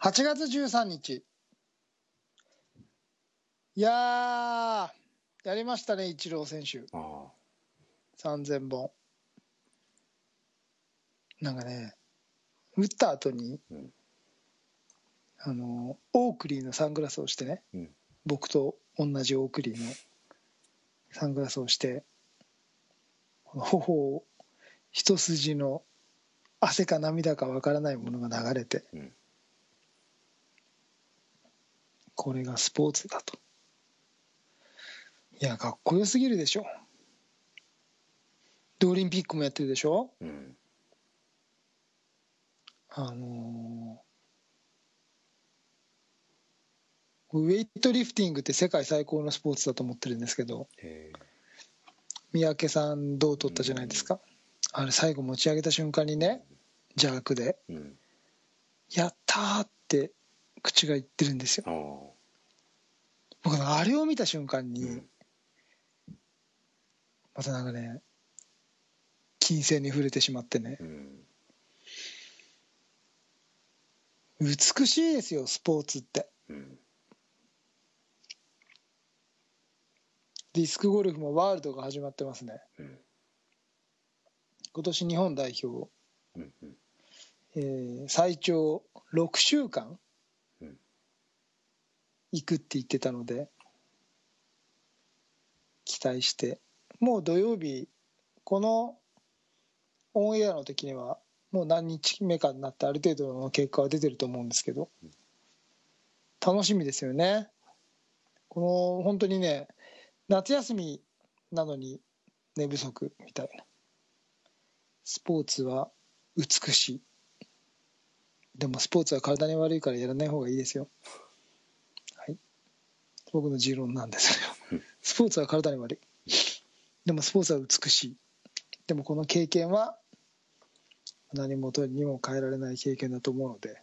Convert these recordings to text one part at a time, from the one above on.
8月13日。いやー、やりましたね、イチロー選手。あ3000本。なんかね、打った後に、うんあの、オークリーのサングラスをしてね、うん僕と同じオークリーのサングラスをして、この頬を一筋の汗か涙かわからないものが流れて、うんこれがスポーツだと。いや、かっこよすぎるでしょ。で、オリンピックもやってるでしょ。うんあのーウェイトリフティングって世界最高のスポーツだと思ってるんですけど、へ三宅さん、どう取ったじゃないですか。あれ、最後持ち上げた瞬間にね、邪悪で、えうんやったーって口が言ってるんですよ。僕、あれを見た瞬間に、うん。またなんかね、金銭に触れてしまってね、うん。美しいですよ、スポーツって。うん。ディスクゴルフもワールドが始まってますね。うん。今年日本代表、うんうん。えー最長6週間うん行くって言ってたので期待して。もう土曜日このオンエアの時にはもう何日目かになってある程度の結果は出てると思うんですけど楽しみですよね。この本当にね夏休みなのに寝不足みたいな。スポーツは美しい。でもスポーツは体に悪いからやらない方がいいですよ。僕の持論なんですよ。スポーツは体に悪い。でもスポーツは美しい。でもこの経験は何事にも変えられない経験だと思うので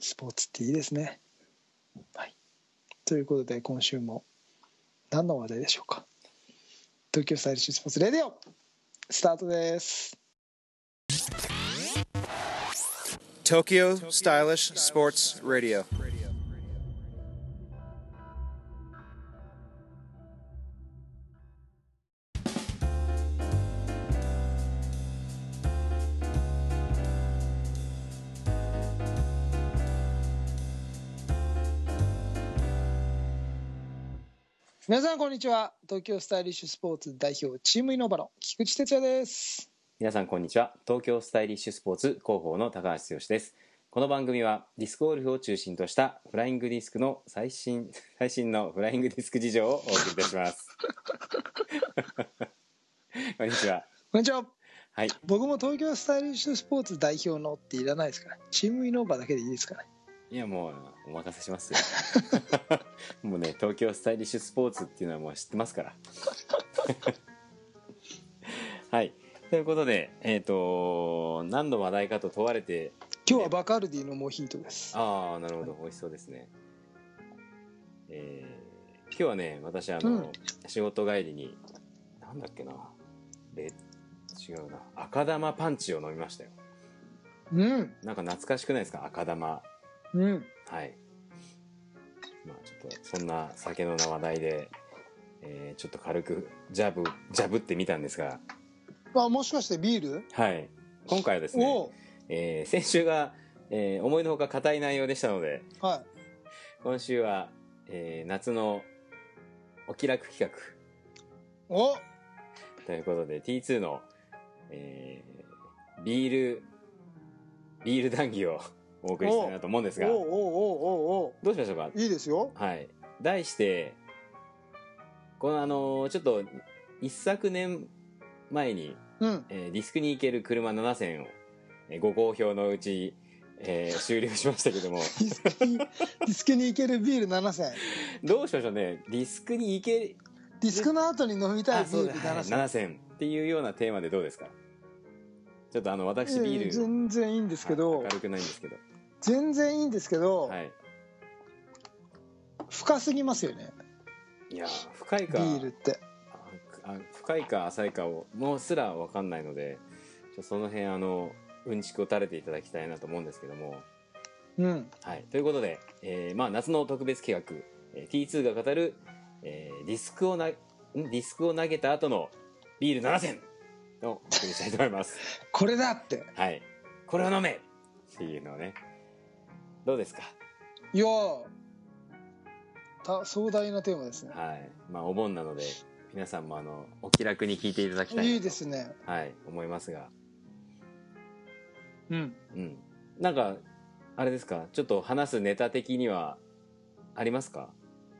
スポーツっていいですね。はい。ということで今週も何の話題でしょうか。東京スタイリッシュスポーツレディオスタートです。Tokyo Stylish Sports Radio. 皆さんこんにちは。東京スタイリッシュスポーツ代表チームイノバの菊池哲也です。皆さんこんにちは東京スタイリッシュスポーツ広報の高橋剛ですこの番組はディスクゴルフを中心としたフライングディスクの最新 最新のフライングディスク事情をお送りいたします こんにちはこんにちは。はい僕も東京スタイリッシュスポーツ代表のっていらないですから。チームイノバだけでいいですから。いやもうお任せしますよ。もうね東京スタイリッシュスポーツっていうのはもう知ってますから。はい。ということでえっ、と何の話題かと問われて今日はバカルディのモヒートです。ああなるほど。美味しそうですね。えー今日はね私あの、うん。仕事帰りになんだっけな。レ違うな。赤玉パンチを飲みましたよ。うん。なんか懐かしくないですか？赤玉うん。はい。まあちょっとそんな酒の話題で、えーちょっと軽くジャブジャブってみたんですが。あ、もしかしてビール？はい。今回はですね、えー先週が、えー思いのほか硬い内容でしたのでは今週は、えー夏のお気楽企画。い。お。ということで T2 の、えービールビール談義をお送りしたいなと思うんですがおうおおおおどうしましょうかいいですよ。はい題してこのあのちょっと一昨年前に、うん。えーディスクに行ける車7選を、えーご好評のうち、えー終了しましたけどもディスクに行けるビール7選。どうしましょうねディスクに行けるディスクの後に飲みたいビールあそうだ、はい7選。っていうようなテーマでどうですかちょっとあの私ビールえー全然いいんですけどはい明るくないんですけど全然いいんですけど、はい。深すぎますよね。いや深いビかールって。ああ深いか浅いかをもうすら分かんないのでその辺あのうんちくを垂れていただきたいなと思うんですけども。うん。はい、ということで、えーまあ、夏の特別企画、えー T2 が語る、えーディスクをなん？ディスクを投げた後のビール7選をお送りしたいと思います。これだって。はい。これを飲めっていうのをね。どうですか？いやーた壮大なテーマですねはい。まあ、お盆なので、皆さんもあの、お気楽に聞いていただきたいいいですねはい、思いますが。うんうん。なんか、あれですか？ちょっと話すネタ的には、ありますか？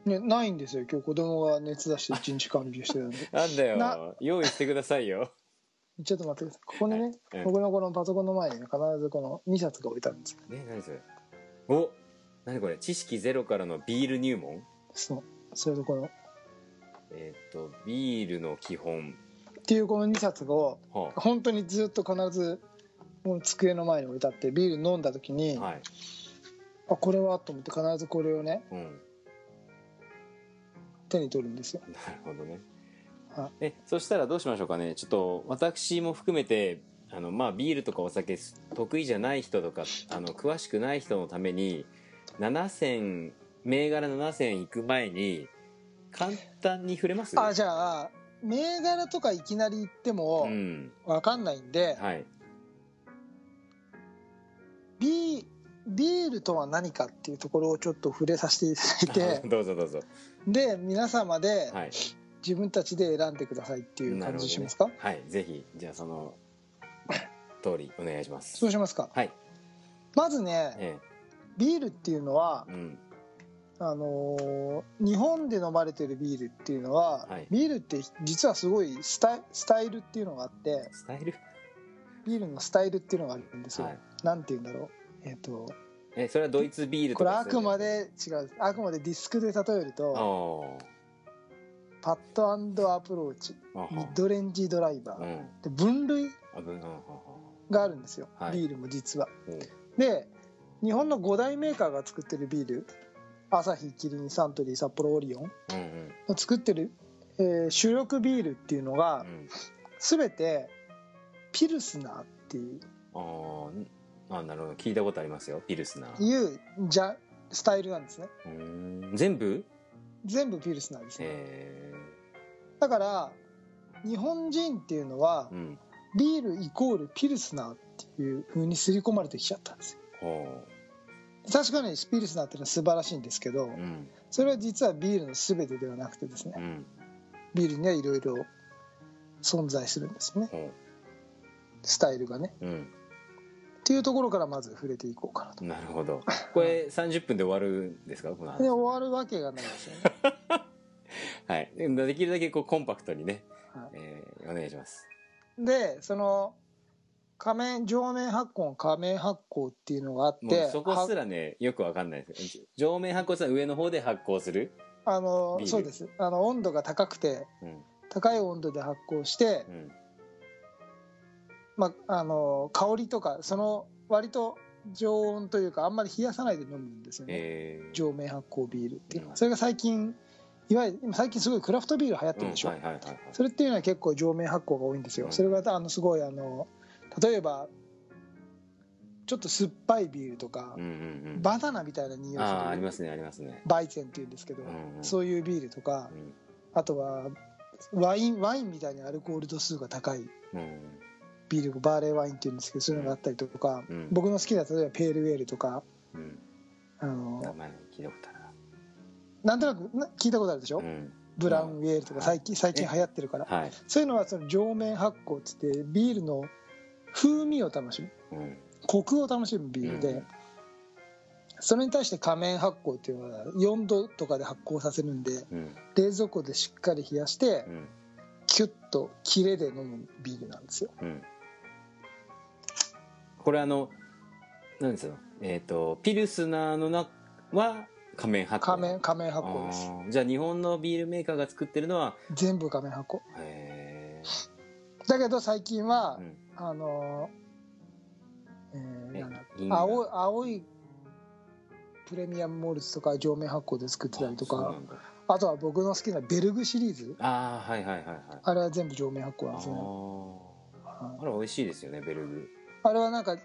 ね、ないんですよ今日子供が熱出して一日間病してるんで なんだなよ。用意してくださいよ。ちょっと待ってくださいここにね、はいうん僕のこのパソコンの前にね必ずこの2冊が置いてあるんですよね、何それ？お何これ？知識ゼロからのビール入門？そうそれとこのえーっと、ビールの基本。っていうこの2冊をは本当にずっと必ずもう机の前に置いてあってビール飲んだ時に、あ、はい。あこれはと思って必ずこれをねうん。手に取るんですよなるほどねは。え、そしたらどうしましょうかね？ちょっと、私も含めて、あの、まあ、ビールとかお酒得意じゃない人とか、あの、詳しくない人のために、7選、銘柄7選行く前に、簡単に触れます？あじゃあ銘柄とかいきなり言ってもうん。分かんないんで、はい。ビビールとは何かっていうところをちょっと触れさせていただいて どうぞどうぞ。で皆様ではい。自分たちで選んでくださいっていう感じしますか、ねはい。ぜひ、じゃあその、通りお願いします。そうしますか。はい。まずねえビールっていうのはえ。うん。あのー日本で飲まれてるビールっていうのは、はい。ビールって実はすごいスタイスタイルっていうのがあってスタイル？ビールのスタイルっていうのがあるんですよ、はい。なんて言うんだろう？えっ、とえ、それはドイツビールことれかあくまで違う。あくまでディスクで例えるとパッドアプローチ。ミッドレンジドライバー、うん。で分類？あぶうんがあるんですよ、はいビールも実はほうで日本の5大メーカーが作ってるビールアサヒキリンサントリー札幌オリオンうんうんの作ってる、えー主力ビールっていうのがうん。全てピルスナーっていうあーあ、なるほど。聞いたことありますよ。ピルスナー。いうじゃスタイルなんですね全部？全部ピルスナーですねえだから日本人っていうのはー、うん。ビールイコールピルスナーっていう風に刷り込まれてきちゃったんですよほ確かにピルスナーっていうのは素晴らしいんですけどう。うん。それは実はビールの全てではなくてですねうん。ビールにはいろいろ存在するんですねほスタイルがね。っていうところからまず触れていこうかなとなるほど。これ30分で終わるんですか？この話で終わるわけがないですよね はい。でできるだけこうコンパクトにね、はいえーお願いします。でその仮面上面発酵の仮面発酵っていうのがあってそこすらね、よくわかんないです上面発酵さ上の方で発酵する？あのそうですあの温度が高くてうん。高い温度で発酵してう、ん。まあ、あの香りとかその割と常温というかあんまり冷やさないで飲むんですよね、えー。上面発酵ビールっていうのは、うんそれが最近いわゆる今最近すごいクラフトビール流行ってるでしょ。それっていうのは結構上面発酵が多いんですよ、うんそれがあのすごいあの例えばちょっと酸っぱいビールとか。バナナみたいな匂いすああ、ありるますね、ありますね。バイゼンっていうんですけど、うんうんそういうビールとかうんあとはワインワインみたいにアルコール度数が高いうん。ビールバーレーワインっていうんですけどそういうのがあったりとか、うん僕の好きな例えばペールウェールとかうん。あの名前聞いたことあるなんとなくな聞いたことあるでしょ、な。うん。ブラウンウェールとか最近最近流行ってるからはい。そういうのはその上面発酵っつってビールの風味を楽しむうん。コクを楽しむビールで、うんそれに対して仮面発酵っていうのは4度とかで発酵させるんでうん。冷蔵庫でしっかり冷やしてうん。キュッとキレで飲むビールなんですようん。これあの、なんですよ。えっ、と、ピルスナーの中は仮面発酵。仮面仮面発酵です。じゃあ日本のビールメーカーが作ってるのは、全部仮面発酵へだけど最近はー、うん。あのーえーえな青い青いプレミアムモルツとか上面発酵で作ってたりとかあとは僕の好きなベルグシリーズ。あー、はいはいはいはい。あれは全部上面発酵なんあですね。ー。あれ美味しいですよね、ベルグ。あれはなんか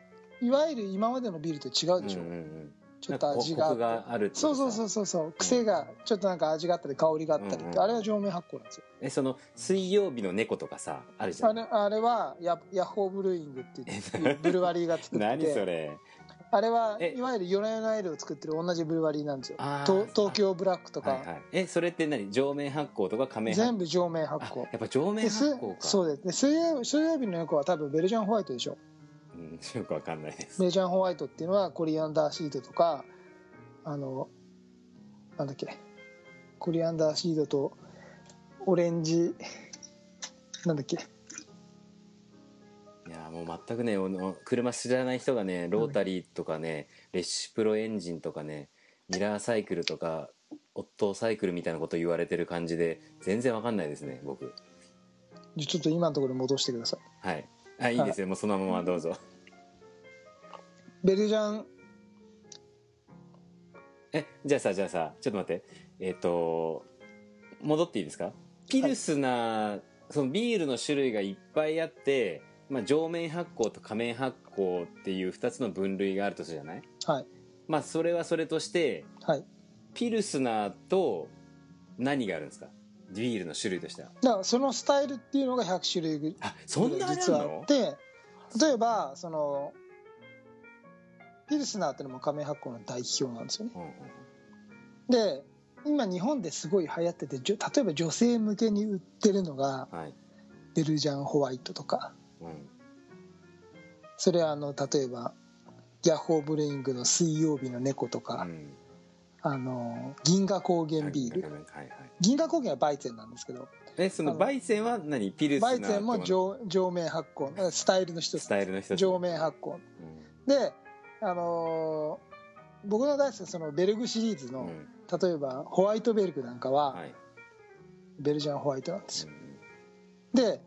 いわゆる今までのビールと違うでしょ、うんうんうんちょっと味があるそうそうそうそうそう。癖がちょっとなんか味があったり香りがあったりっあれは上面発酵なんですよ。えその水曜日の猫とかさあるじゃん。あれあれはヤヤッホーブルーイングって言ってブルワリーが作って何そてれ？あれはえいわゆる夜な夜なエールを作ってる同じブルワリーなんですよ。東京ブラックとか、はいはい。えそれって何？上面発酵とか下面発酵？全部上面発あ酵やっぱ上面で発す酵か。そうです。で水曜水曜日の猫は多分ベルジャンホワイトでしょうん、よくわかんないです。ベルジャンホワイトっていうのはコリアンダーシードとかあのなんだっけコリアンダーシードとオレンジなんだっけ。いやもう全くね車知らない人がねロータリーとかね、レッシュプロエンジンとかねミラーサイクルとかオットーサイクルみたいなこと言われてる感じで全然わかんないですね僕。じゃちょっと今のところに戻してください。はい。あいいですよ、もうそのままどうぞベルジャン。えじゃあさじゃあさちょっと待って。えっ、と戻っていいですか？ピルスナー、そのビールの種類がいっぱいあって、まあ、上面発酵と下面発酵っていう2つの分類があるとするじゃない？はい。まあそれはそれとしてはい。ピルスナーと何があるんですか？ビールの種類としては。だからそのスタイルっていうのが100種類ぐあそんなある実はあのって例えばそのピルスナーってのも発酵の代表なんですよね。うんうん。で今日本ですごい流行ってて例えば女性向けに売ってるのがはい。ベルジャンホワイトとか。うん。それはあの例えばヤッホーブレイングの水曜日の猫とか、うん。あの銀河高原ビール、はいはいはい銀河高原はバイゼンなんですけど。えそのバイセンは何？ピルスナーバイゼンもと上上面発酵スタイルの一つスタイルの一つ。上面発酵うん。であのー僕の大好きなそのベルグシリーズの、うん。例えばホワイトベルグなんかははい。ベルジャンホワイト。なんですようん。で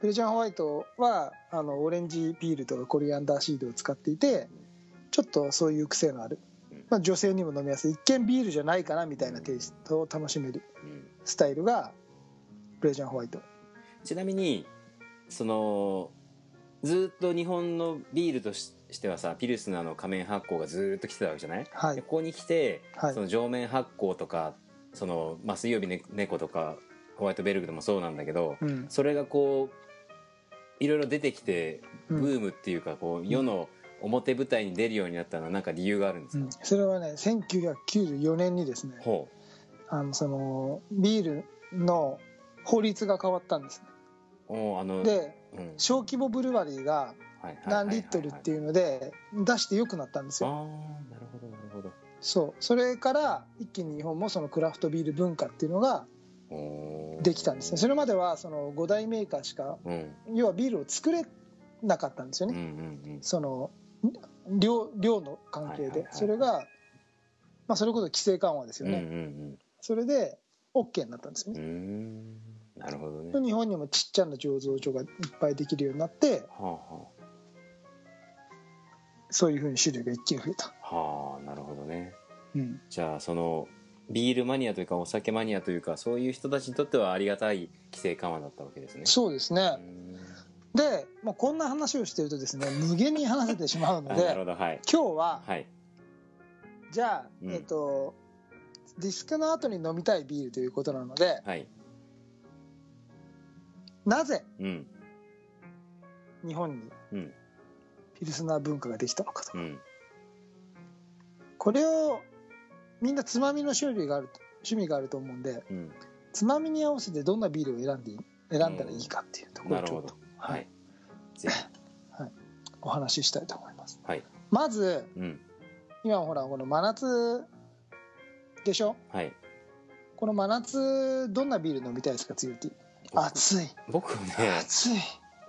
ベルジャンホワイトはあのオレンジピールとかコリアンダーシードを使っていてちょっとそういう癖のある。うん、まあ、女性にも飲みやすい。一見ビールじゃないかなみたいなテイストを楽しめるうん。スタイルがベルジャンホワイト。ちなみにそのずっと日本のビールとししてはさピルスナーの仮面発酵がずっと来てたわけじゃない、はい。でここに来て、はい。その上面発酵とかその、まあ、水曜日、ね、猫とかホワイトベルグでもそうなんだけど、うん。それがこういろいろ出てきてうん。ブームっていうかこう世の表舞台に出るようになったのは何か理由があるんですか、うん。それはね1994年にですねほあのそのビールの法律が変わったんですうおあのでうん。小規模ブルワリーが何リットルってういうので出してよくなったんですよ。ああなるほどなるほど。そう。それから一気に日本もそのクラフトビール文化っていうのができたんですね。それまではその5大メーカーしかうん。要はビールを作れなかったんですようんうね、ん。その量量の関係で。はいはいはいそれが、まあ、それこそ規制緩和ですうんうんうよね、ん。それで OK になったんですようね、ん。なるほどね。で日本にもちっちゃな醸造所がいっぱいできるようになってはあはそういうふうに種類が一気に増えた、あはあなるほどね。うん、じゃあそのビールマニアというかお酒マニアというかそういう人たちにとってはありがたい規制緩和だったわけですね。そうですね、うん。で、まあ、こんな話をしてるとですね無限に話せてしまうの あではい。今日ははい。じゃあ、うん。えっとディスクの後に飲みたいビールということなのではい。なぜうん。日本にうんピルスナー文化ができたのかと。うん。これをみんなつまみの種類がある趣味があると思うんでうん。つまみに合わせてどんなビールを選んでいい選んだらいいかっていうところをちょっと、ははい。い。ぜひ。お話ししたいと思います。はい。まずうん。今ほらこの真夏でしょ？はい。この真夏どんなビール飲みたいですか強いって暑い。僕ね。暑い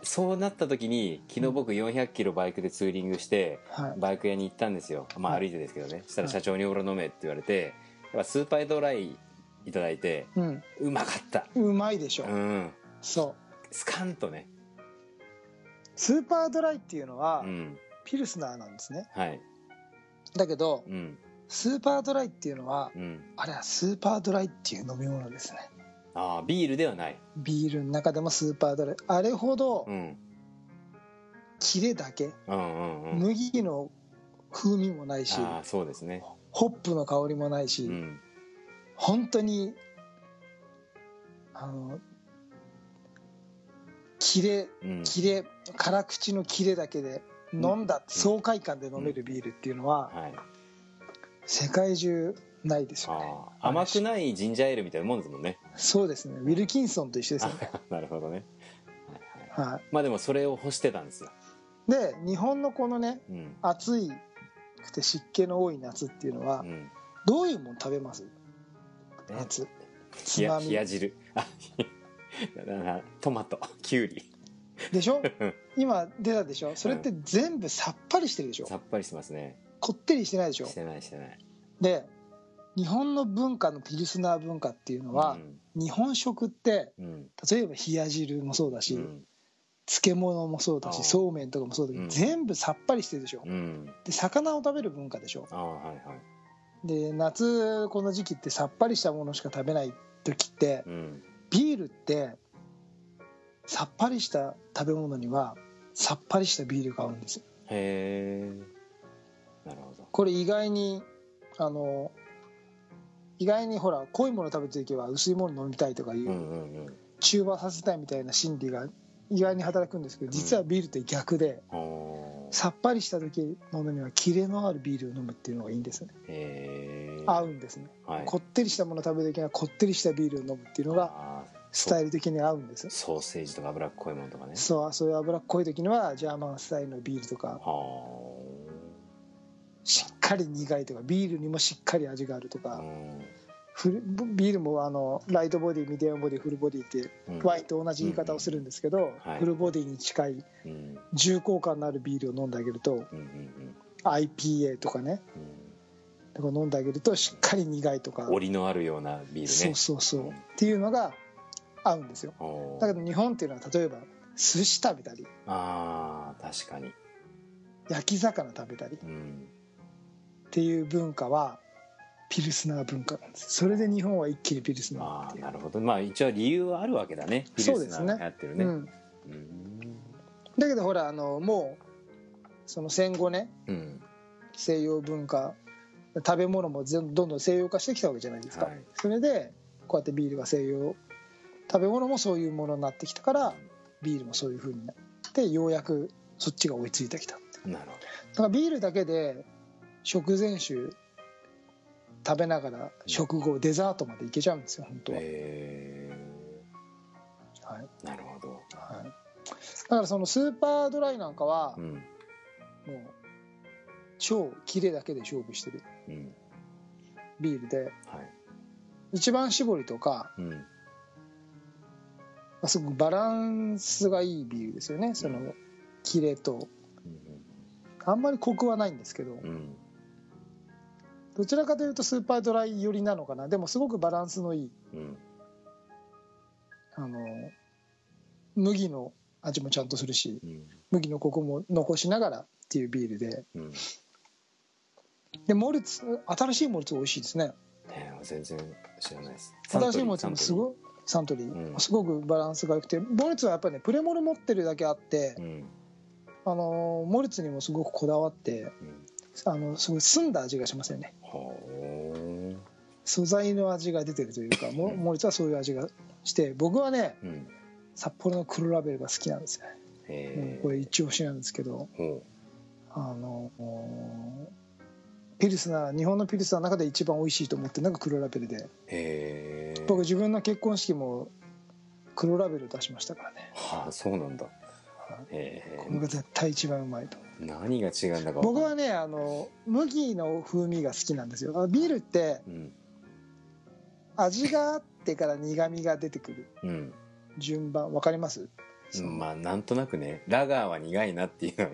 そうなった時に昨日僕400キロバイクでツーリングしてはい。バイク屋に行ったんですよ。まあはい。歩いてですけどね。そしたら社長に「俺飲め」って言われてやっぱスーパードライいただいてうん。うまかった。うまいでしょ、うん。そう。スカンとね。スーパードライっていうのはうん。ピルスナーなんですね。はい。だけどうん。スーパードライっていうのはうん。あれはスーパードライっていう飲み物ですねああビールではない。ビールの中でもスーパードライ。あれほどうん。キレだけ。うんうんうん。麦の風味もないし。ああそうですね。ホップの香りもないし、うん。本当にあのキレうん。キレ辛口のキレだけで飲んだ爽快感で飲めるビールっていうのははい。世界中ないですよね。ああ甘くないジンジャーエールみたいなもんですもんねそうですね。ウィルキンソンと一緒ですよね、なるほどね。はいはい。はまあでもそれを欲してたんですよ。い、で日本のこのねうん。暑いくて湿気の多い夏っていうのはうん。どういうもん食べます？え？夏。冷や冷や汁。あトマト。きゅうりでしょ？今出たでしょ？それって全部さっぱりしてるでしょ？さっぱりしてますね。こってりしてないでしょ？してないしてない。で日本の文化のピルスナー文化っていうのは、日本食って例えば冷や汁もそうだし、うん。漬物もそうだしそうめんとかもそうだけど、うん。全部さっぱりしてるでしょ。うん。で魚を食べる文化でしょ。で夏この時期ってさっぱりしたものしか食べない時ってうん。ビールってさっぱりした食べ物にはさっぱりしたビールが合うんですよ。へえなるほど。これ意外にあの意外にほら濃いもの食べてる時は薄いもの飲みたいとかいう中和させたいみたいな心理が意外に働くんですけど実はビールって逆でさっぱりした時飲むにはキレのあるビールを飲むっていうのがいいんですね。合うんですね。はい。こってりしたもの食べる時にはこってりしたビールを飲むっていうのがスタイル的に合うんです。ソーセージとか脂っこいものとかね。そうそういう脂っこい時にはジャーマンスタイルのビールとか。はしっかり苦いとかビールにもしっかり味があるとかあうん。フルビールもあのライトボディミディアムボディフルボディってうん。ワインと同じ言い方をするんですけど、はい。フルボディに近いうん。重厚感のあるビールを飲んであげるとうんうんうん。IPA とかねとか飲んであげるとしっかり苦いとか、うん折りのあるようなビールね。そうそうそう、うん。っていうのが合うんですよ。だけど日本っていうのは例えば寿司食べたりああ確かに焼き魚食べたりっうんていう文化はピルスナー文化なんです。それで日本は一気にピルスナーあなるほど。まあ一応理由はあるわけだね。ピルスナーそうですねが流行ってるね。うん、うんだけどほらあのもうその戦後ねうん西洋文化食べ物も全どんどん西洋化してきたわけじゃないですか、はい。それでこうやってビールが西洋食べ物もそういうものになってきたからビールもそういう風になってようやくそっちが追いついてきただかなるほらビールだけで食前酒食べながら食後デザートまでいけちゃうんですよ本当どは、へはい。えなるほど。はい、だからそのスーパードライなんかはうん。もう超キレだけで勝負してるうん。ビールで。はい。一番搾りとかうん。まあ、すごくバランスがいいビールですよね。そのキレと。あんまりコクはないんですけど。うんうんどちらかというとスーパードライ寄りなのかな。でもすごくバランスのいいうん。あの麦の味もちゃんとするしうん。麦のコクも残しながらっていうビールで。うん。でモルツ新しいモルツ美味しいですね。ね全然知らないです。新しいモルツもすいごいサントリー、うん。すごくバランスが良くて。モルツはやっぱりねプレモル持ってるだけあってう、ん。あのモルツにもすごくこだわってうんあのすごい澄んだ味がしますよね。は素材の味が出てるというかもモルツはそういう味がして僕はねあうん。札幌の黒ラベルが好きなんですよね、これ一押しなんですけどほあのピルスナー日本のピルスナーの中で一番美味しいと思ってるのが黒ラベルで。僕自分の結婚式も黒ラベル出しましたからね。はあそうなんだ。へこれが絶対一番うまいと。え何が違うんだか僕はねあの麦の風味が好きなんですよ。あビールってうん。味があってから苦味が出てくるうん。順番。わかります？まあなんとなくね。ラガーは苦いなっていうのは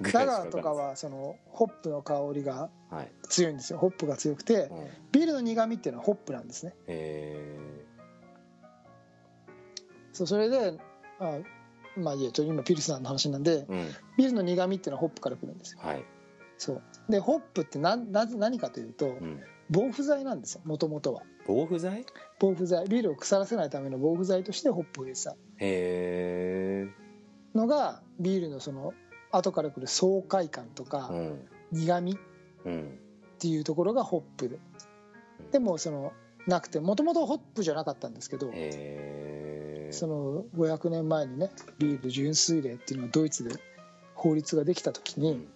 ぐ ラガーとかはそのホップの香りがはい。強いんですよ。ホップが強くてうん。へビールの苦味っていうのはホップなんですね。えそうそれであまあいいやちょ今ピルスナーの話なんでうん。ビールの苦味っていうのはホップから来るんですよ。はい。そう。でホップってなな何かというとうん。防腐剤なんですよもともとは。防腐剤？へ防腐剤。ビールを腐らせないための防腐剤としてホップを入れてた。えのがビールのその後から来る爽快感とかうん。苦味っうん。ていうところがホップで。でもそのなくてもともとホップじゃなかったんですけどへえその500年前にねビール純粋令っていうのがドイツで法律ができた時にうん。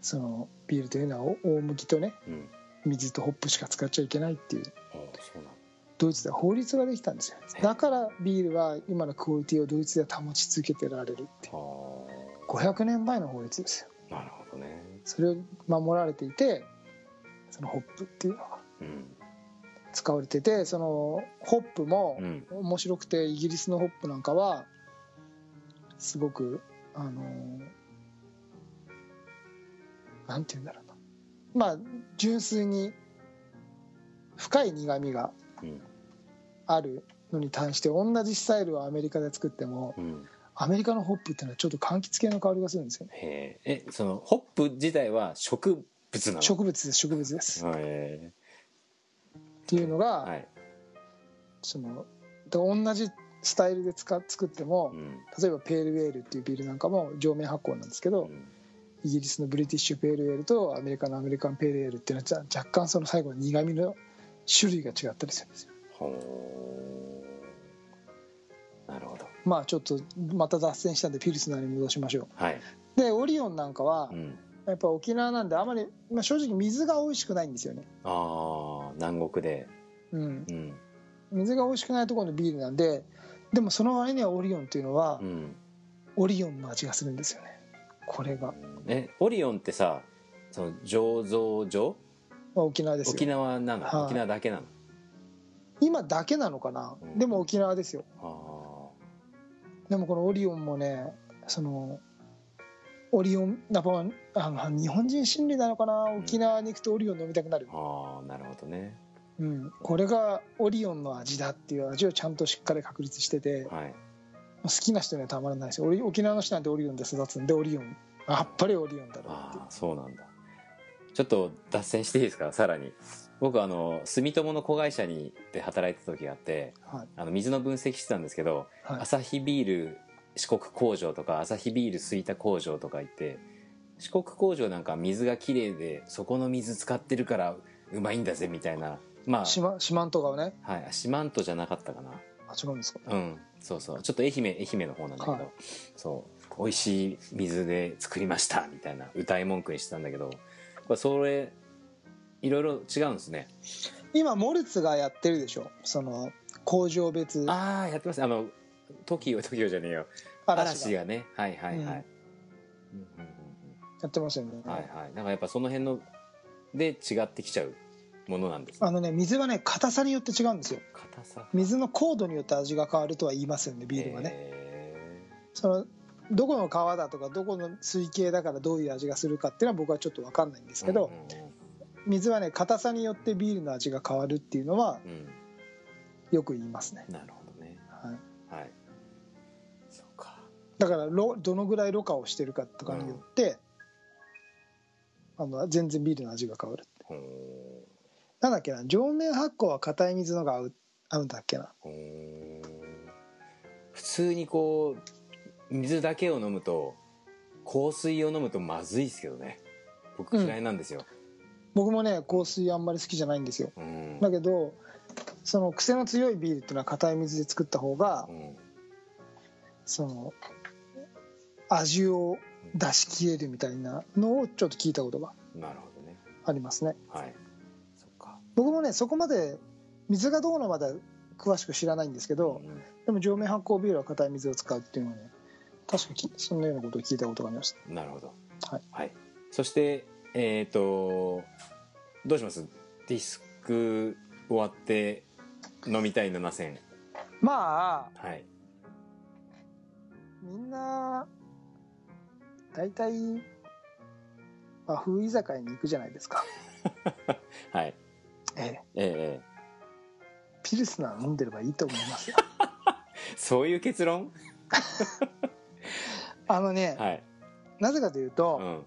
そのビールというのは大麦とねうん。水とホップしか使っちゃいけないっていう。ドイツでは法律ができたんですよ。だからビールは今のクオリティをドイツでは保ち続けてられるっていう。は500年前の法律ですよ。あなるほどね。それを守られていてそのホップっていうのがうん使われててそのホップもうん。面白くてイギリスのホップなんかはすごくあのなんて言うんだろうな。まあ純粋に深い苦みがうん。あるのに対して同じスタイルをアメリカで作ってもうん。アメリカのホップっていうのはちょっと柑橘系の香りがするんですよね。へええそのホップ自体は植物なの？植物です植物ですっへていうのが、えはい。そので同じスタイルで使っ作ってもうん。例えばペールウェールっていうビールなんかも上面発酵なんですけど、うん。イギリスのブリティッシュペールエールとアメリカのアメリカンペールエールっていうのは若干その最後の苦みの種類が違ったりするんですよ。なるほど。まあちょっとまた脱線したんでピルスナーに戻しましょはい、うでオリオンなんかはうん、やっぱ沖縄なんであまり、まあ、正直水が美味しくないんですよね。ああ南国で。うん。うん。水が美味しくないところのビールなんででもその割にはオリオンっていうのはうん。オリオンの味がするんですよね。これが、えオリオンってさその醸造所？まあ、沖縄ですよ。沖縄なの、はい。沖縄だけなの？今だけなのかな、うん。でも沖縄ですよ。あでもこのオリオンもねそのオリオンやっぱあの日本人心理なのかな？沖縄に行くとオリオン飲みたくなる。ー、あーなるほどね。うん、これがオリオンの味だっていう味をちゃんとしっかり確立してて。はい。好きな人にはたまらないです沖縄の人なんてオリオンで育つんでオリオン。やっぱりオリオンだろうって。そうなんだ。ちょっと脱線していいですか？さらに。僕あの住友の子会社にで働いてた時があってはい。あの水の分析してたんですけど、はい。アサヒビール四国工場とかアサヒビール吹田工場とか行って四国工場なんか水がきれいでそこの水使ってるからうまいんだぜみたいなまあ四万十川ね。はい。四万十じゃなかったかな。あ違うんですか？うん。そうそう。ちょっと愛媛愛媛の方なんだけど、はい。そう。美味しい水で作りましたみたいな歌い文句にしてたんだけどこれそれいろいろ違うんですね。今モルツがやってるでしょ？その工場別。ああやってます。あの TOKIO TOKIO じゃねえよ。嵐が。ね。はいはいはい、うん。うんうんうん。やってますよね、はいはい。なんかやっぱその辺ので違ってきちゃうものなんですね。あのね水はね硬さによって違うんですよ。硬さ水の硬度によって味が変わるとは言いますよねビールはね、へそのどこの川だとかどこの水系だからどういう味がするかっていうのは僕はちょっと分かんないんですーけど、水はね硬さによってビールの味が変わるっていうのはうん。よく言いますね、なるほだからろどのぐらいろ過をしてるかとかによって、あの全然ビールの味が変わるほーなんだっけな上面発酵は硬い水のが合う合うんだっけな。普通にこう水だけを飲むと香水を飲むとまずいですけどね。僕嫌いなんですよ、僕もね香水あんまり好きじゃないんですよ。うん。だけどその癖の強いビールっていうのは硬い水で作った方がうん。その味を出し切れるみたいなのをちょっと聞いたことがありますね。はい。そっか。僕もねそこまで水がどうのまで詳しく知らないんですけどうんでも上面発酵ビールは硬い水を使うっていうのはね確かきそんなようなことを聞いたことがありました。なるほど。はい、そしてえっ、とどうします？ディスク終わって飲みたい7戦まあはい。みんな大体和風居酒屋に行くじゃないですか。はい。ええ。ええええ。ピルスナー飲んでればいいと思いますよ。そういう結論？あのね、はい。なぜかというと、うん。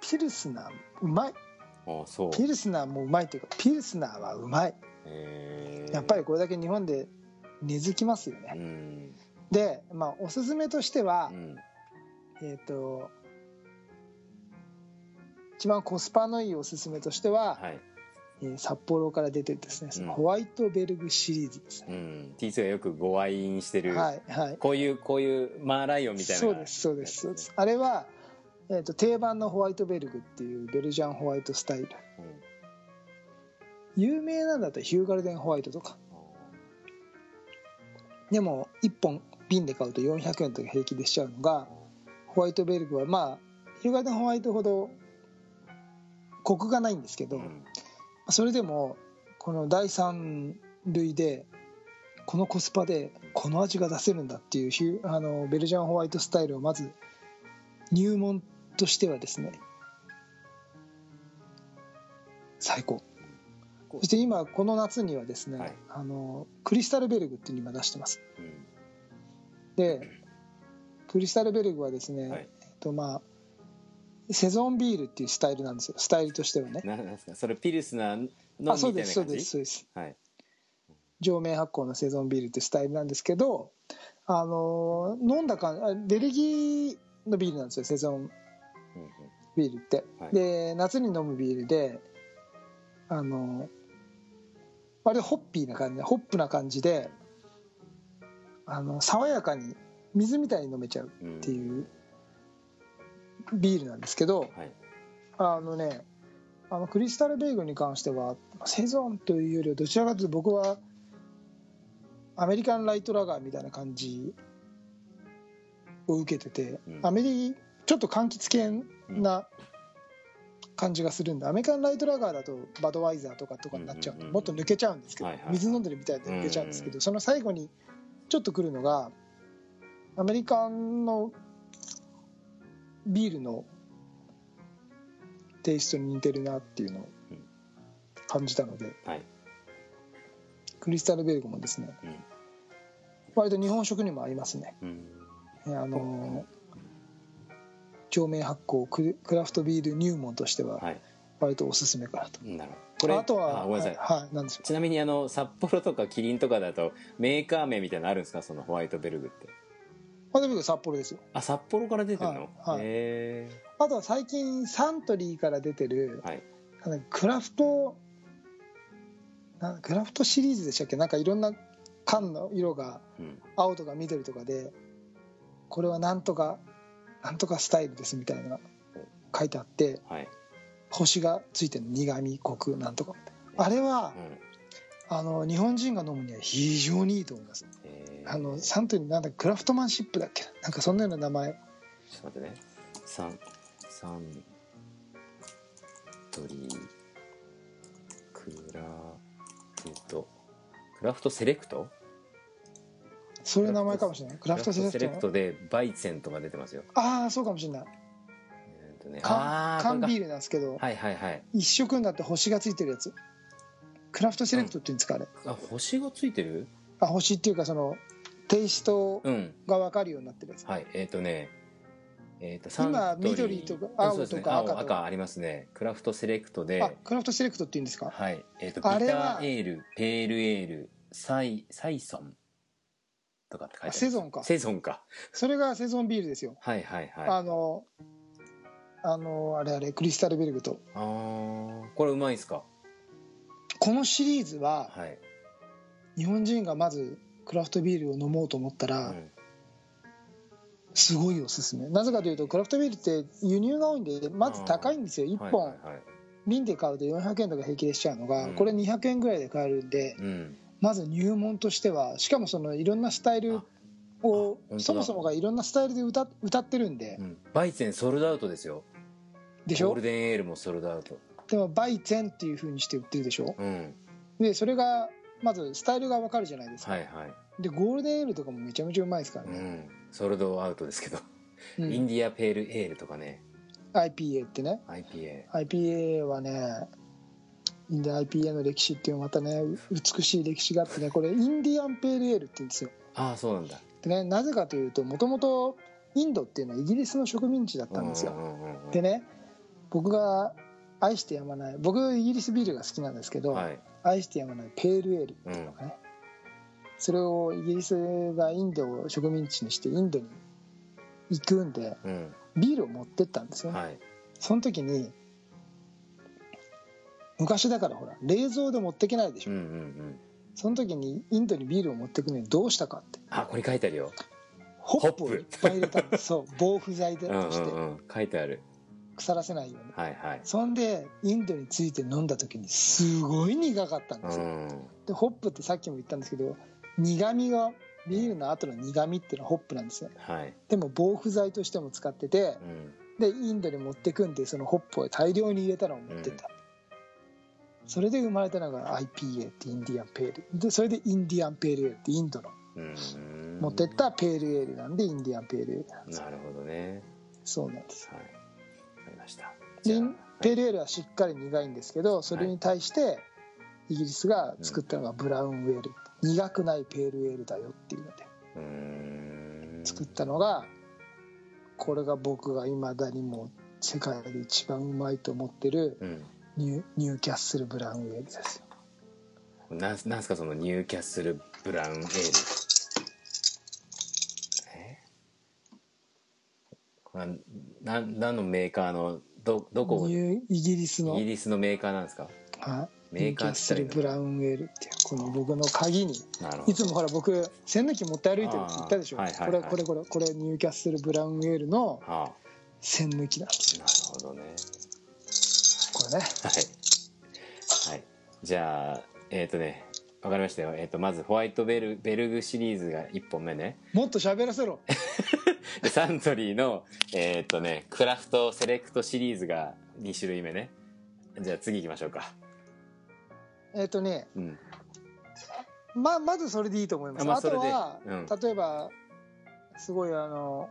ピルスナーうまい。あそう。ピルスナーもうまいというかピルスナーはうまい。え。ーやっぱりこれだけ日本で根付きますようねん。で、まあ、おすすめとしてはうんえっ、と一番コスパのいいおすすめとしては、はい。えー札幌から出てるですね、うん。ホワイトベルグシリーズですね、うん。T2 がよくご愛飲してる、はいはい。こういうこういうマーライオンみたいなそうですそうですそうです。あれは、えー、と定番のホワイトベルグっていうベルジャンホワイトスタイル。有名なんだったらヒューガルデンホワイトとか。でも1本瓶で買うと400円とか平気でしちゃうのがホワイトベルグはまあヒューガルデンホワイトほどコクがないんですけど、うん。それでもこの第3類でこのコスパでこの味が出せるんだっていうヒュあのベルジャンホワイトスタイルをまず入門としてはですね最高。そして今この夏にはですね、はい。あのクリスタルベルグっていうのを今出してます。うん。でクリスタルベルグはですね、はい。えっとまあセゾンビールっていうスタイルなんですよ。スタイルとしてはね。ななんですか？それピルスナーのあそうみたいですそうな感じですそうです。はい。上面発酵のセゾンビールってスタイルなんですけどあの飲んだ感あベルギーのビールなんですよセゾンビールって、はい。で夏に飲むビールであの割とホッピーな感じでホップな感じであの爽やかに水みたいに飲めちゃううんっていうビールなんですけどはい。あのねあのクリスタルベーグルに関してはセゾンというよりはどちらかというと僕はアメリカンライトラガーみたいな感じを受けてて、うん。アメリちょっと柑橘系な感じがするんでアメリカンライトラガーだとバドワイザーとかとかになっちゃうんもっと抜けちゃうんですけど、水飲んでるみたいで抜けちゃうんですけど、うん。その最後にちょっと来るのがアメリカンのビールのテイストに似てるなっていうのをうん感じたので、はい。クリスタルベルグもですね、うん。割と日本食にも合いますね。うん。えあの上面発酵クラフトビール入門としてははい。割とおすすめかなと、なるほど。これあとはあごめんなさい、はい、はい、なんでちなみにあの札幌とかキリンとかだとメーカー名みたいなのあるんですか？そのホワイトベルグってまあでも札幌ですよ。あ札幌から出てるの、はいはい。へあとは最近サントリーから出てるえはい。クラフトなんクラフトシリーズでしたっけ？なんかいろんな缶の色がうん。青とか緑とかでこれはなんとかなんとかスタイルですみたいなのが書いてあってはい、星がついてる苦味コクなんとかあれはうん。あの日本人が飲むには非常にいいと思いますあのサントリーなんだクラフトマンシップだっけ？なんかそんなような名前。ちょっと待ってね。サンサントリークラフト。クラフトセレクト？そういう名前かもしれない。クラフトセレクトクラフトでバイツェンとか出てますよ。ああそうかもしれない。えーとね缶ビールなんですけどはいはいはい。一色になって星がついてるやつ。クラフトセレクトっていうんですかあれ。あ星がついてる？あ星っていうかそのテイストうん。が分かるようになってるやつ。はい。えっ、とねえっ、とサン今緑とかうん青とか赤とか。赤ありますね。クラフトセレクトで。あクラフトセレクトっていうんですか？はい。えっ、とビターエールペールエールサイサイソンとかって書いてあるあセゾンか。セゾンか。それがセゾンビールですよ。はいはいはい。あのあのあれあれクリスタルベルグと。あーこれうまいんすか？このシリーズははい、日本人がまずクラフトビールを飲もうと思ったらうんすごいおすすめ。なぜかというとクラフトビールって輸入が多いんでまず高いんですよ。1はい本瓶で買うと400円とか平気でしちゃうのがうん。これ200円ぐらいで買えるんでうん。まず入門としてはしかもそのいろんなスタイルをそもそもがいろんなスタイルで歌歌ってるんで。うん。バイツェンソールドアウトですよ。でしょ？ゴールデンエールもソールドアウト。でもバイゼンっていう風にして売ってるでしょ？うん。でそれがまずスタイルが分かるじゃないですか、はいはい。でゴールデンエールとかもめちゃめちゃうまいですからね、うん。ソールドアウトですけど、うん。インディアペールエールとかね。IPA ってね。IPA IPA はねインディア IPA の歴史っていうのまたねう美しい歴史があってねこれインディアンペールエールって言うんですよ。ああそうなんだ。でねなぜかというともともとインドっていうのはイギリスの植民地だったんですよ。うんうんうんうん。でね僕が愛してやまない僕イギリスビールが好きなんですけど、はい愛してやまないペールエールっていうのがね、それをイギリスがインドを植民地にしてインドに行くんでうんビールを持ってったんですよね、はい。その時に昔だからほら冷蔵で持ってけないでしょ、うんうんうん。その時にインドにビールを持ってくのにどうしたかって。あこれ書いてあるよ。ホップをいっぱい入れたんです。そう防腐剤でうんうとしてん。うん書いてある腐らせないように。はいはい。そんでインドについて飲んだ時にすごい苦かったんですよ、うん。でホップってさっきも言ったんですけど苦味がビールの後の苦味っていうのはホップなんですね。はい。でも防腐剤としても使っててうん。でインドに持ってくんでそのホップを大量に入れたのを持ってった、それで生まれたのが IPA ってインディアンペール。でそれでインディアンペールエールってインドの。うん。持ってったペールエールなんでインディアンペールエールなんですなるほどね。そうなんですはいました。ペールエールはしっかり苦いんですけどそれに対してイギリスが作ったのがブラウンウェール。苦くないペールエールだよっていうので。作ったのがこれが僕がいまだにもう世界で一番うまいと思ってるうん。ニュニューキャッスルブラウンウェールですよ。なんなんすかそのニューキャッスルブラウンエールえこれはなん何のメーカーのどどこイギリスの。ギリスのメーカーなんですか？はい。メーカーニューキャッスルブラウンエールっていうこの僕の鍵に。いつもほら僕栓抜き持って歩いてるって言ったでしょ、はいはいはい。これこれこれこれニューキャッスルブラウンエールのは栓抜きなんですあなるほどねこれねはい、はい、じゃあえっ、とねわかりましたよ、えー、とまずホワイトベルベルグシリーズが1本目ね。もっと喋らせろ。で サントリーのえっ、とねクラフトセレクトシリーズが2種類目ね。じゃあ次行きましょうか。えっ、とねうん。ままずそれでいいと思います、あ、あまあそれでとは、うん。例えばすごいあの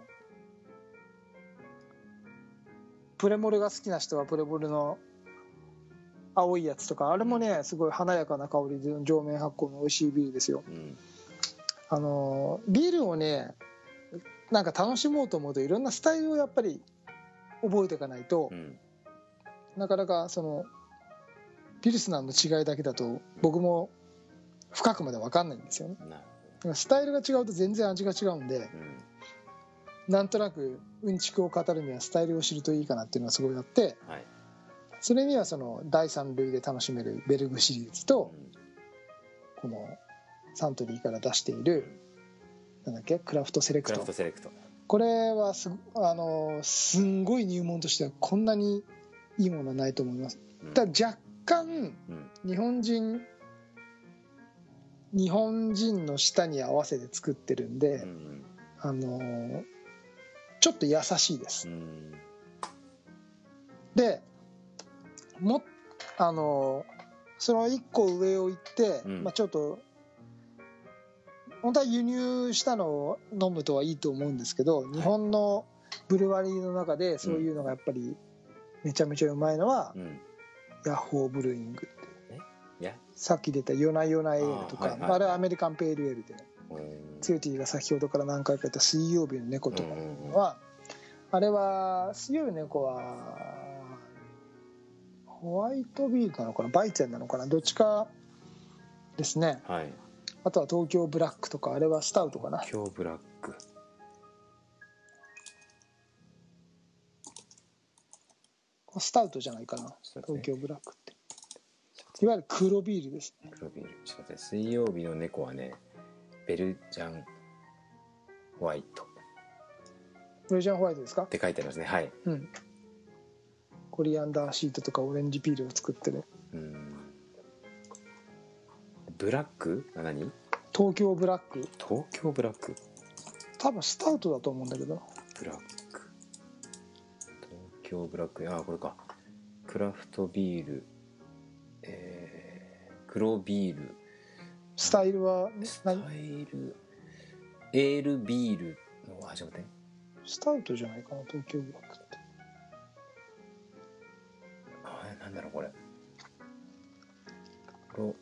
プレモルが好きな人はプレモルの青いやつとかあれもねすごい華やかな香りで上面発酵の美味しいビールですよ。うん。あのビールをねなんか楽しもうと思うといろんなスタイルをやっぱり覚えていかないとう、ん。なかなかそのピルスナーの違いだけだと僕も深くまで分かんないんですよね。スタイルが違うと全然味が違うんでなんとなくうんちくを語るにはスタイルを知るといいかなっていうのがすごいあってはいそれにはその第三類で楽しめるベルグシリーズとこのサントリーから出しているなんだっけクラフトセレククラフトトセレクト。これはすあのすんごい入門としてはこんなにいいものはないと思います。うん。ただ若干うん。日本人日本人の舌に合わせて作ってるんで、うん。あのちょっと優しいです。うん。でもあのその1個上を行って、うん。まあ、ちょっと本当は輸入したのを飲むとはいいと思うんですけど、日本のブルワリーの中でそういうのがやっぱりめちゃめちゃうまいのは、うん。ヤッホーブルーイングいや？さっき出たヨナヨナエールとかあ,、あーはいはいれはアメリカンペールエールでね。うんツヨティが先ほどから何回か言った水曜日の猫とかは、あれは水曜日の猫はホワイトビールなのかな？バイツェンなのかな？どっちかですね。はい。あとは東京ブラックとかあれはスタウトかな？今日ブラック。スタウトじゃないかな？ね。東京ブラックって。いわゆる黒ビールですね。黒ビール。ちょっと待って水曜日の猫はねベルジャンホワイト。っブレジャンホワイトですか？て書いてありますね。はい。うんコリアンダーシートとかオレンジピールを作ってるうん。ブラック？あ何？東京ブラック。東京ブラック？多分スタウトだと思うんだけど。ブラック。東京ブラック。あこれか。クラフトビール。えー、黒ビール。スタイルはスタ何イル。エールビールの始まって。スタウトじゃないかな東京ブラックってなんだろうこれ。ロ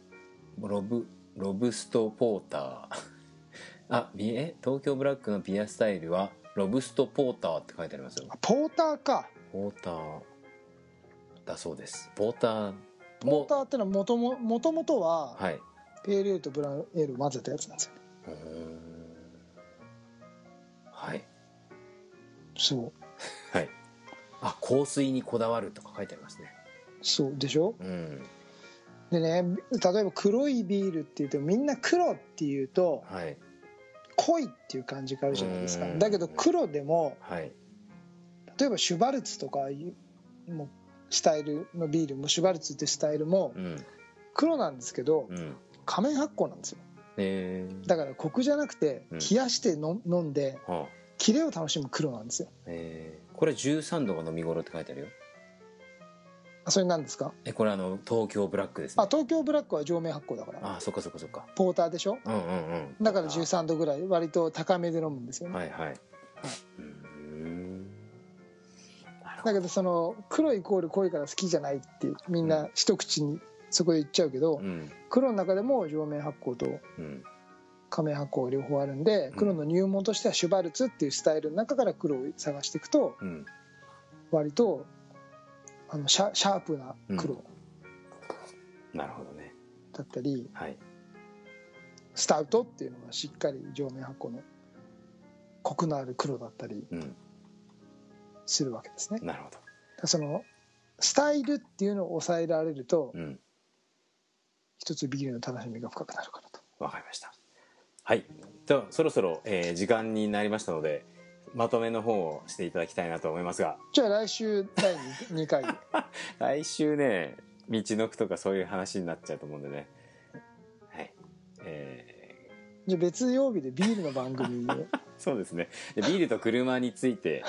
ロブロブストポーター。あビえ東京ブラックのビアスタイルはロブストポーターって書いてありますよ。あポーターか。ポーターだそうです。ポーターもポーターってのはもとももともとははい。ペールエールとブラウンエールを混ぜたやつなんですよ。はい。そう。はい。あ香水にこだわるとか書いてありますねそうでしょ？うん。でね例えば黒いビールっていうとみんな黒っていうとはい。濃いっていう感じがあるじゃないですか。うん。だけど黒でもはい。例えばシュバルツとかいうもうスタイルのビールもシュバルツってスタイルもうん。黒なんですけどうん。仮面発酵なんですよ。えー、だからコクじゃなくてうん。冷やしての飲んではあ。キレを楽しむ黒なんですよ。えー、これ13度が飲み頃って書いてあるよ。あそれなんですか？えこれあの東京ブラックですね。あ東京ブラックは上面発酵だから。あそっかそっかそっか。ポーターでしょ？うんうんうん。だから13度ぐらい割と高めで飲むんですよね、はいはい、うーん。なるほだけどその黒イコール濃いから好きじゃないってみんな一口にそこで言っちゃうけど、どうん。黒の中でも上面発酵とうん。仮面発酵両方あるんでん。黒の入門としてはシュバルツっていうスタイルの中から黒を探していくとうん。割とあのシャシャープな黒。なるほどね。だったり、はい。スタウトっていうのはしっかり上面発酵のコクのある黒だったりうん。するわけですね。なるほど。そのスタイルっていうのを抑えられるとうん。一つビールの楽しみが深くなるかなと。わかりました。はい。ではそろそろ、えー時間になりましたのでまとめの方をしていただきたいなと思いますが。じゃあ来週第 2, 回。来週ね道のくとかそういう話になっちゃうと思うんでね。はい。えじゃあ別曜日でビールの番組 そうですね。でビールと車について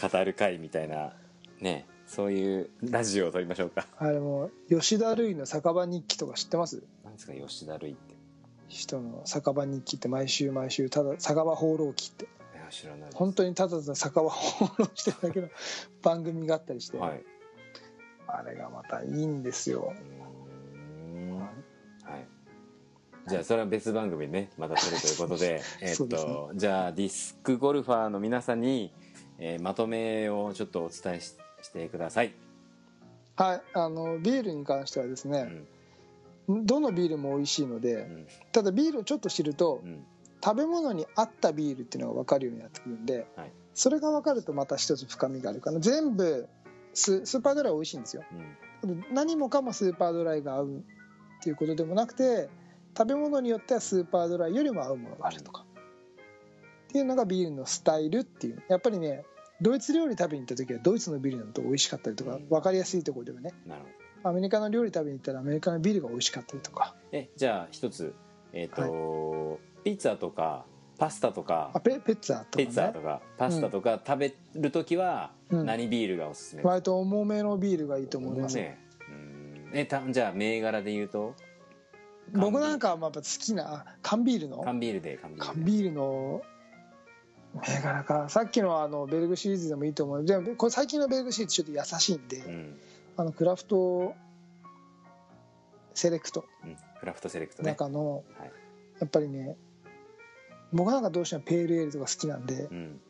語る会みたいなねそういうラジオを撮りましょうか。あれも吉田類の酒場日記とか知ってます？何ですか吉田類って。人の酒場日記って毎週毎週ただ酒場放浪記って。いや知らない本当にただただ酒場放浪してるだけの 番組があったりして、はい。あれがまたいいんですよ。じゃあそれは別番組ね。また撮るということで。えっとじゃあディスクゴルファーの皆さんに、えーまとめをちょっとお伝えししてください、はい。あのビールに関してはですうね、ん。どのビールも美味しいので、うん。ただビールをちょっと知ると、うん食べ物に合ったビールっていうのが分かるようになってくるんで、はい。それが分かるとまた一つ深みがあるかな全部ススーパードライは美味しいんですよ。うん。何もかもスーパードライが合うっていうことでもなくて食べ物によってはスーパードライよりも合うものがあるとか。っていうのがビールのスタイルっていう。やっぱりねドイツ料理食べに行った時はドイツのビールのと美味しかったりとかうん。分かりやすいところではねなるほど。アメリカの料理食べに行ったらアメリカのビールが美味しかったりとか。えじゃあ一つえっ、と、ピッツァとかパスタとかあペペッツァとかピッツァとねかパスタとか食べる時はうん。何ビールがおすすめ、割と重めのビールがいいと思います、ねうん。えたじゃあ銘柄で言うと？僕なんかはまあやっぱ好きなあ缶ビールの？缶ビールで缶ビールの銘柄か。さっきのあのベルグシリーズでもいいと思う。でもこれ最近のベルグシリーズちょっと優しいんで、うん。あのクラフトセレクト。うん、クラフトセレクトのね。中の、はい。やっぱりね僕なんかどうしてもペールエールとか好きなんでうん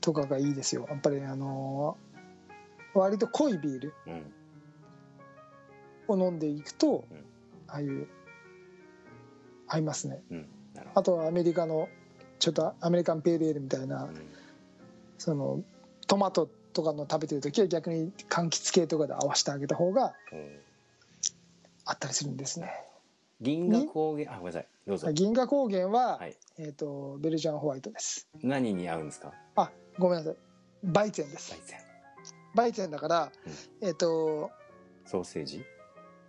とかがいいですよ。やっぱりあの割と濃いビールうん。を飲んでいくと、うん。ああいう合いますね。うん。あとはアメリカのちょっとアメリカンペールエールみたいな、そのトマトとかの食べてる時は逆に柑橘系とかで合わせてあげた方がうん。あったりするんですね。銀河高原あごめんなさいどうぞ。銀河高原は、はい。えー、とベルジャンホワイトです。何に合うんですか？あごめんなさい。バイツェンです。バイツェンだから、えっ、とソーセージ？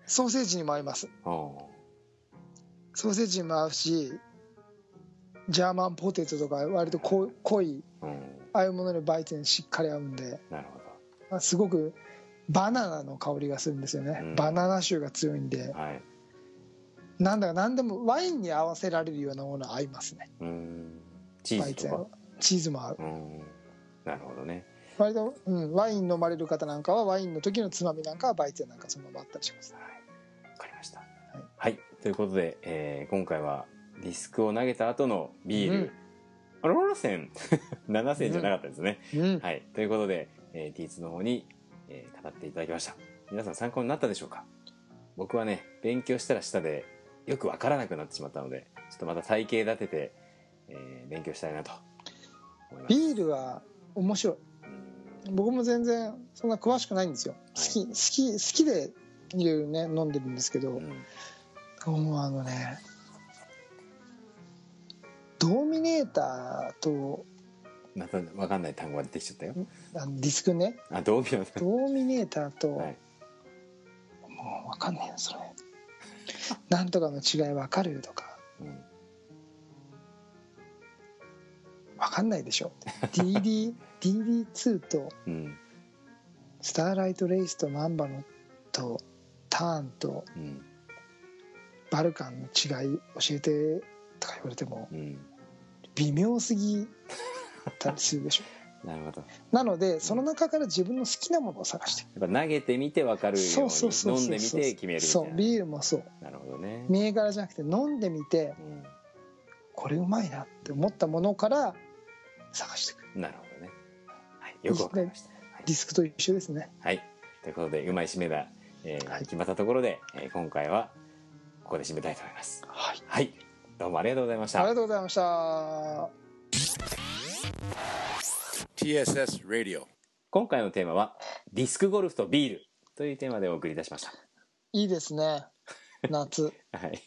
ソーセージにも合います。ソーセージにも合うしジャーマンポテトとか割と濃い。濃いうん。ああいうものにバイツェンしっかり合うんで。なるほあすごくバナナの香りがするんですよね、うん。バナナ臭が強いんで。どはいなんだか何でもワインに合わせられるようなものは合いますね。うん。チーズとか。チーズも合う。うん。なるほどね。割と、うん、ワイン飲まれる方なんかはワインの時のつまみなんかはバイツェンなんかそのままあったりします。はい。わかりました。はい、ということで、えー今回はディスクを投げた後のビール、うん。あローラ戦7戦じゃなかったですね、うん。はい。ということで、えー、T2 の方に、えー語っていただきました。皆さん参考になったでしょうか？僕はね勉強したら下でよくわからなくなってしまったのでちょっとまた体系立てて、えー勉強したいなと思います。ビールは面白い。僕も全然そんな詳しくないんですよ。好き、好き好きでいろいろね飲んでるんですけど、うん。もうあのねドーミネーターとまた分かんない単語が出てきちゃったよ。あのディスクね。あドーミネーター。と、はい。もう分かんねえよそれ なんとかの違い分かるとか。うん分かんないでしょ。DD DD2 とうん。スターライトレイスとナンバのとターンとうん。バルカンの違い教えてとか言われてもうん。微妙すぎたりするでしょなるほど。なのでその中から自分の好きなものを探して。やっぱ投げてみて分かるように飲んでみて決めるそうビールもそう。なるほどね。銘柄じゃなくて飲んでみてうん。これうまいなって思ったものから探していくなるほどね、はい、よくわかりました、はい。ディスクと一緒ですね。はい、ということでうまい締めが、えーはい。決まったところで、えー今回はここで締めたいと思います。はい。はい。どうもありがとうございましありたがとうございました TSS Radio. 今回のテーマはディスクゴルフとビール。というテーマでお送りいたしました。いいですね。夏。はい。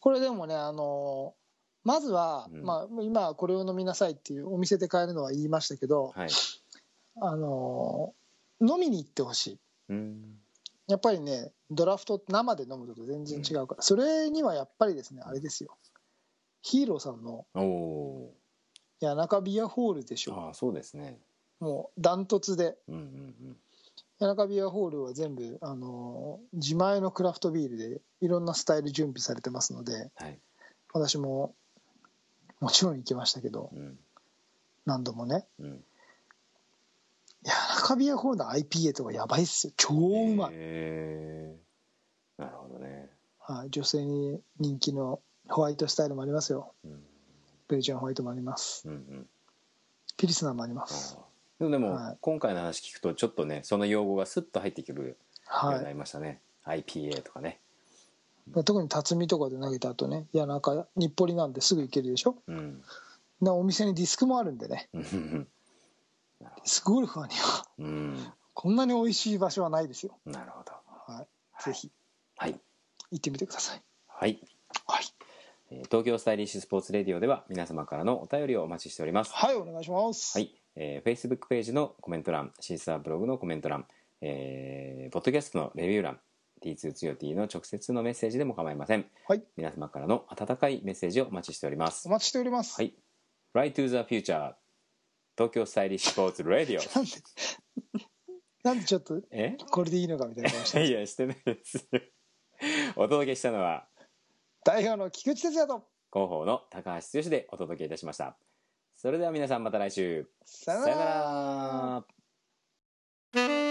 これでもねあのまずは、うん。まあ、今はこれを飲みなさいっていうお店で買えるのは言いましたけどはい。あの飲みに行ってほしい。うん。やっぱりねドラフト生で飲むのと全然違うから、それにはやっぱりですねあれですよ。ヒーローさんのおお谷中ビアホールでしょ。ーああそうですね。もうダントツで。うんうん谷中ビアホールは全部あの自前のクラフトビールでいろんなスタイル準備されてますのでうんはい。私ももちろん行きましたけどうん。何度もね。うん。谷中ビアホールの IPA とかやばいっすよ。超うまい、へー。なるほどね。はい、女性に人気のホワイトスタイルもありますよ。うんベルジャンホワイトもあります。うんうん。ピリスナーもありまあす。あでもでも、はい。今回の話聞くとちょっとねその用語がスッと入ってくるようにはなりましたね、IPA とかね。い特に辰巳とかで投げた後ね谷中日暮里なんですぐ行けるでしょ？うん。でお店にディスクもあるんでね。うん。うんディスクゴルファーにはうん。こんなに美味しい場所はないですよ、なるほど。はい、ぜひ。はい。行ってみてください。はい。はい、えー東京スタイリッシュスポーツレディオでは皆様からのお便りをお待ちしております。はい、お願いします。はい、えー、Facebook ページのコメント欄シーサーブログのコメント欄、えー、ポッドキャストのレビュー欄 T2 つよ T の直接のメッセージでも構いません。はい。皆様からの温かいメッセージをお待ちしております。お待ちしております、はい。Fly to the Future 東京スタイリッシュスポーツレディオ。なんでなんでちょっとえ？これでいいのかみたいな顔していやしてないです。お届けしたのは代表の菊池哲也と。広報の高橋剛でお届けいたしました。それでは皆さんまた来週。さよなら。